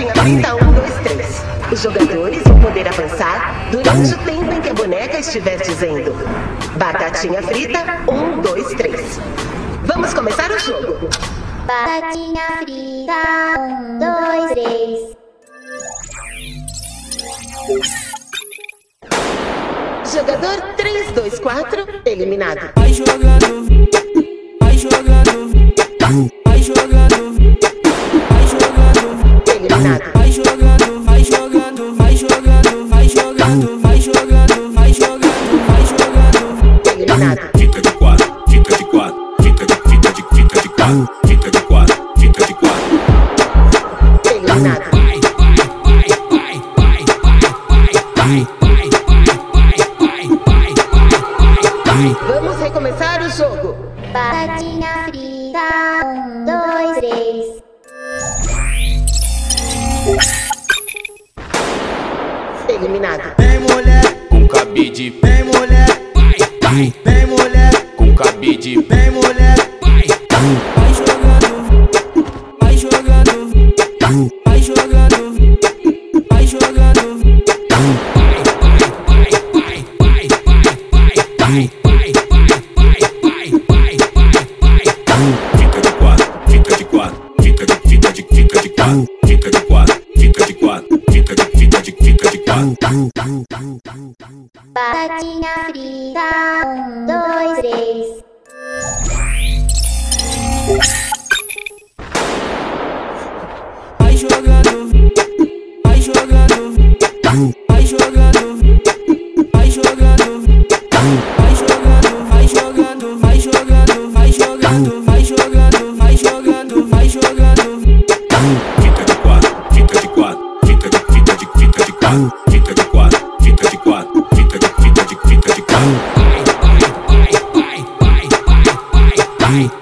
Batatinha frita, um, dois, três. Os jogadores vão poder avançar durante o tempo em que a boneca estiver dizendo Batatinha frita, um, dois, três. Vamos começar o jogo. Batatinha frita, um, dois, três. Jogador 3, 2, 4, eliminado. Vai jogando, vai jogando, vai jogando, Eliminado. vai jogando, vai jogando, vai jogando, vai jogando, vai jogando, vai jogando, vai jogando. Eliminado. Fica de quatro, fica de quatro, fica de, fica de, fica de quatro, fica de quatro, fica de quatro. Vai, vai, vai, vai, vai, vai, vai, vai, vai, vai, vai, vai, vai. Vamos recomeçar o jogo. Batatinha frita, um, dois, três. eliminado. Vem mulher com cabide, vem mulher, vai, vem mulher com cabide, vem mulher, vai, vai jogando, vai jogando, vai jogando, vai jogando, vai, vai, vai, vai, vai, vai. Fica de quatro, fica de quatro, fica de, fica de, fica de quatro. Batatinha frita, um, dois, três. Vai jogando, vai jogando, vai jogando, vai jogando, vai jogando, vai jogando, vai jogando, vai jogando. Paris.